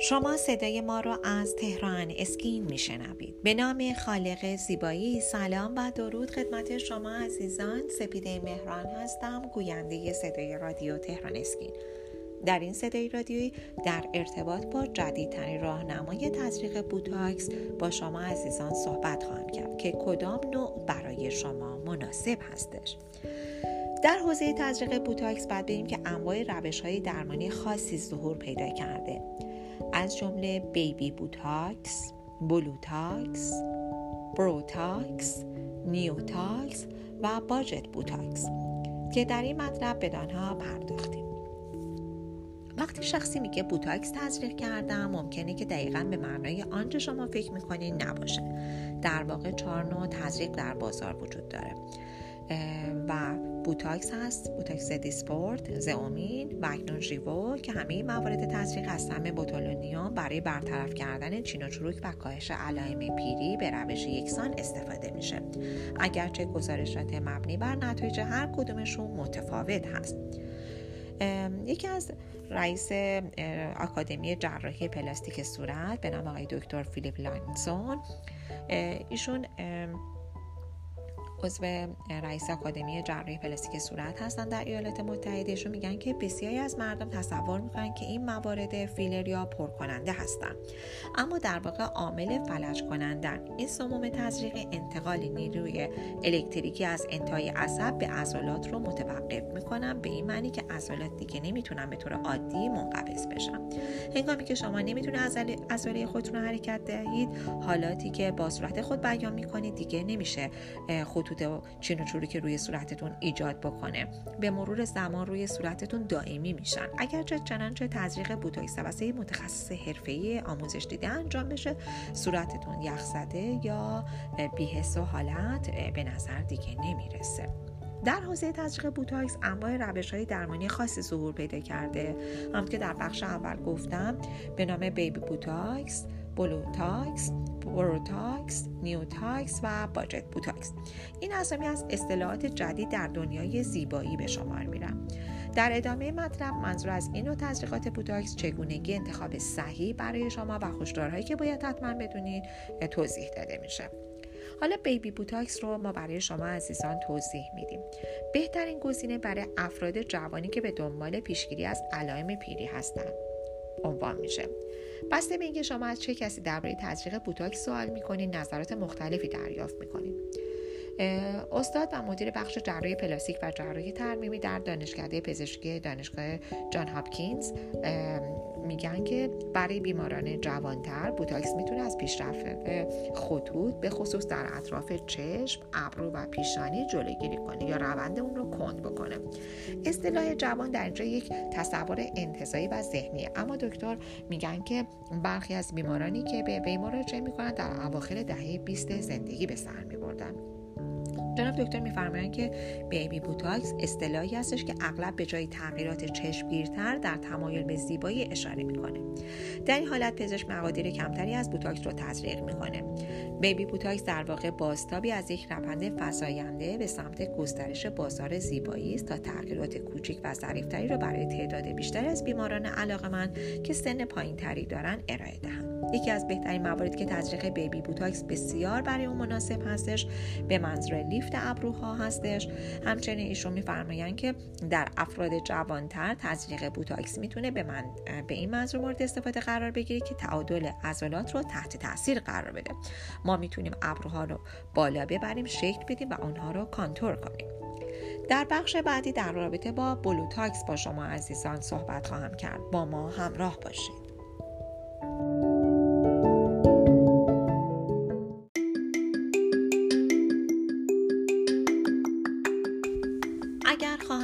شما صدای ما رو از تهران Skin میشنوید. به نام خالق زیبایی سلام و درود خدمت شما عزیزان. سپیده مهران هستم گوینده صدای رادیو تهران Skin. در این صدای رادیویی در ارتباط با جدیدترین راهنمای تزریق بوتاکس با شما عزیزان صحبت خواهم کرد که کدام نوع برای شما مناسب هستش. در حوزه تزریق بوتاکس باید ببینیم که انواع روش های درمانی خاصی ظهور پیدا کرده. از جمله baby Botox، Blowtox، Browtox، Newtox و budget Botox که در این مطلب بدانها پرداختیم. وقتی شخصی میگه بوتاکس تزریق کردم ممکنه که دقیقا به معنای آنچه شما فکر می‌کنید نباشه. در واقع چهار نوع تزریق در بازار وجود داره. و بوتاکس هست بوتاکس Dysport Xeomin و اکنون Jeuveau که همه موارد تزریق از سم بوتولینوم برای برطرف کردن چین و چروک و کاهش علائم پیری به روش یکسان استفاده میشه. اگرچه گزارشات مبنی بر نتایج هر کدومشون متفاوت هست. یکی از رئیس آکادمی جراحی پلاستیک صورت به نام آقای دکتر فیلیپ لانسون ایشون عضو رئیس آکادمی جراحی پلاستیک صورت هستن در ایالات متحده میگن که بسیاری از مردم تصور می‌کنن که این موارد فیلر یا پرکننده هستن. اما در واقع عامل فلج کنندن. این سموم تزریق انتقال نیروی الکتریکی از انتهای عصب به عضلات رو متوقف می‌کنن. به این معنی که عضلات دیگه نمی‌تونن به طور عادی منقبض بشن. هنگامی که شما نمی‌تونه عضله خودتون رو حرکت دهید حالاتی که با صورت خود بیان می‌کنید دیگه نمیشه خود خطوط چین و که روی صورتتون ایجاد بکنه. به مرور زمان روی صورتتون دائمی میشن. اگرچه چنانچه تزریق بوتوکس توسط متخصص حرفه‌ای آموزش دیده انجام بشه صورتتون یخ زده یا بی‌حس و حالت به نظر دیگه نمی‌رسه. در حوزه تزریق بوتاکس انواع روش های درمانی خاصی ظهور پیدا کرده. هم که در بخش اول گفتم به نام baby Botox Blowtox Browtox Newtox و budget Botox. این اسامی از اصطلاحات جدید در دنیای زیبایی به شمار میرن. در ادامه مطلب منظور از این نوع تزریقات بوتاکس چگونگی انتخاب صحیح برای شما و هشدارهایی که باید حتما بدونید توضیح داده میشه. حالا baby Botox رو ما برای شما عزیزان توضیح میدیم. بهترین گزینه برای افراد جوانی که به دنبال پیشگیری از علائم پیری هستند. عنوان میشه بسته به اینکه شما از چه کسی درباره تزریق بوتاکس سوال می‌کنید نظرات مختلفی دریافت می‌کنید استاد و مدیر بخش جراحی پلاستیک و جراحی ترمیمی در دانشکده پزشکی دانشگاه جان هاپکینز میگن که برای بیماران جوانتر بوتاکس می‌تونه از پیشرفت خطوط به خصوص در اطراف چشم، ابرو و پیشانی جلوگیری کنه یا روند اون رو کند بکنه. اصطلاح جوان در اینجا یک تصور انتزاعی و ذهنی. اما دکتر میگن که برخی از بیمارانی که به وی مراجعه می‌کنن در اواخر دهه 20 زندگی به سر میبردن. جناب دکتر میفرمایند که baby Botox اصطلاحی هستش که اغلب به جای تغییرات چشمگیرتر در تمایل به زیبایی اشاره می‌کنه. در این حالت پزشک مقادیر کمتری از بوتاکس رو تزریق می‌کنه. baby Botox در واقع بازتابی از یک روند فزاینده به سمت گسترش بازار زیبایی است تا تغییرات کوچک و ظریفتری را برای تعداد بیشتری از بیماران علاقمند که سن پایینتری دارند ارائه دهند. یکی از بهترین مواردی که تزریق baby Botox بسیار برای اون مناسب هستش به منظور لیفت ابروها هستش. همچنین ایشون میفرمایند که در افراد جوانتر تزریق بوتاکس می‌تونه به, من به این منظور مورد استفاده قرار بگیره که تعادل عضلات رو تحت تاثیر قرار بده. ما می‌تونیم ابروها رو بالا ببریم شکل بدیم و آنها رو کانتور کنیم. در بخش بعدی در رابطه با Blowtox با شما عزیزان صحبت خواهم کرد. با ما همراه باشید.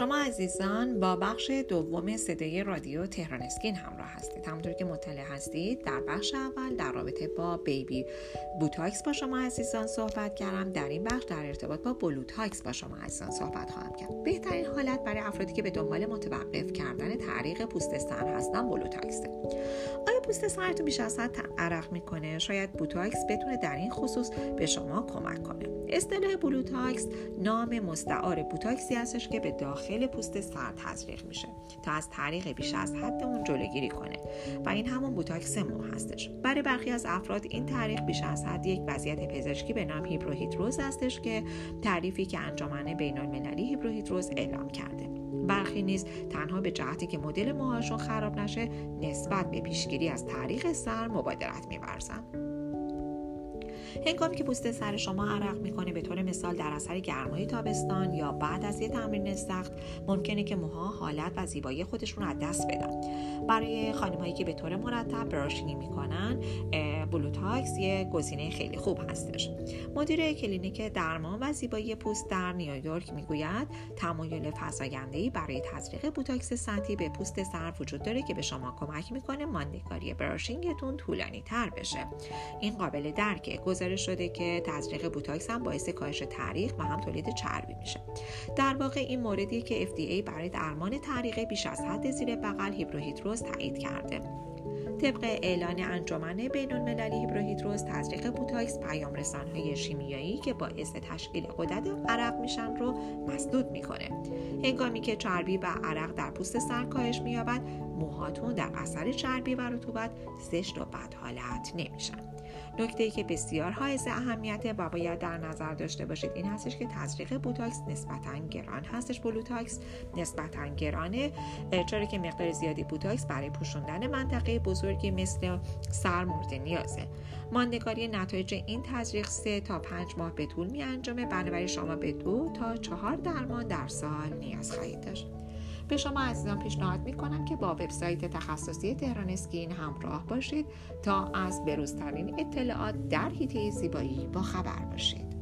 عزیزان با بخش دوم صدای رادیو تهران Skin همراه هستید. همونطور که مطلع هستید در بخش اول در رابطه با baby Botox با شما عزیزان صحبت کردم. در این بخش در ارتباط با Blowtox با شما عزیزان صحبت خواهم کرد. بهترین حالت برای افرادی که به دنبال متوقف کردن تعریق پوست سر هستن Blowtox ه. آیا پوست سرتون بیش از حد عرق می‌کنه؟ شاید بوتاکس بتونه در این خصوص به شما کمک کنه. اصطلاح Blowtox نام مستعار بوتاکسی هستش که به داخل پوست سر تزریق میشه تا از طریق بیش از حد اون جلوگیری کنه. و این همون بوتاکس مو هستش. برای برخی از افراد این تعریق بیش از حد یک وضعیت پزشکی به نام هیپروهیدروز هستش که تعریفی که انجمن بین المللی هیپروهیدروز اعلام کرده. برخی نیز تنها به جهتی که مدل موهاشون خراب نشه نسبت به پیشگیری از تعریق سر مبادرت میورزن. هنگامی که پوست سر شما عرق می‌کنه به طور مثال در اثر گرمای تابستان یا بعد از یه تمرین سخت ممکنه که موها حالت و زیبایی خودشون رو از دست بدن. برای خانمهایی که به طور مرتب براشینگ می‌کنن Blowtox یه گزینه خیلی خوب هستش. مدیر کلینیک درمان و زیبایی پوست در نیویورک می‌گوید تمایل فزایندهای برای تزریق بوتاکس سطحی به پوست سر وجود داره که به شما کمک می‌کنه ماندگاری براشینگتون طولانی تر بشه. این قابل درکه. گزارش شده که تزریق بوتاکس هم باعث کاهش تعریق و هم تولید چربی میشه. در واقع این موردی که FDA برای درمان تعریق بیش از حد زیر بغل هیپروهیدروز تایید کرده. طبق اعلان انجمن بین المللی هیپروهیدروز تزریق بوتاکس پیام های شیمیایی که باعث تشکیل قطرات عرق میشن رو مسدود می‌کنه. هنگامی که چربی و عرق در پوست سر کاهش مییابد موهاتون در اثر چربی و رطوبت زشت و بد حالت نمیشن. نکته ای که بسیار حائز اهمیت و باید در نظر داشته باشید این هستش که تزریق بوتاکس نسبتا گران هستش. بلوتاکس نسبتا گرانه چرا که مقدار زیادی بوتاکس برای پوشوندن منطقه بزرگی مثل سر مورد نیازه. ماندگاری نتایج این تزریق سه تا پنج ماه به طول می انجامه بنابراین شما به دو تا چهار درمان در سال نیاز خواهید داشت. به شما عزیزان پیشنهاد می‌کنم که با وبسایت تخصصی تهران اسکین همراه باشید تا از بروزترین اطلاعات در حیطه زیبایی با خبر باشید.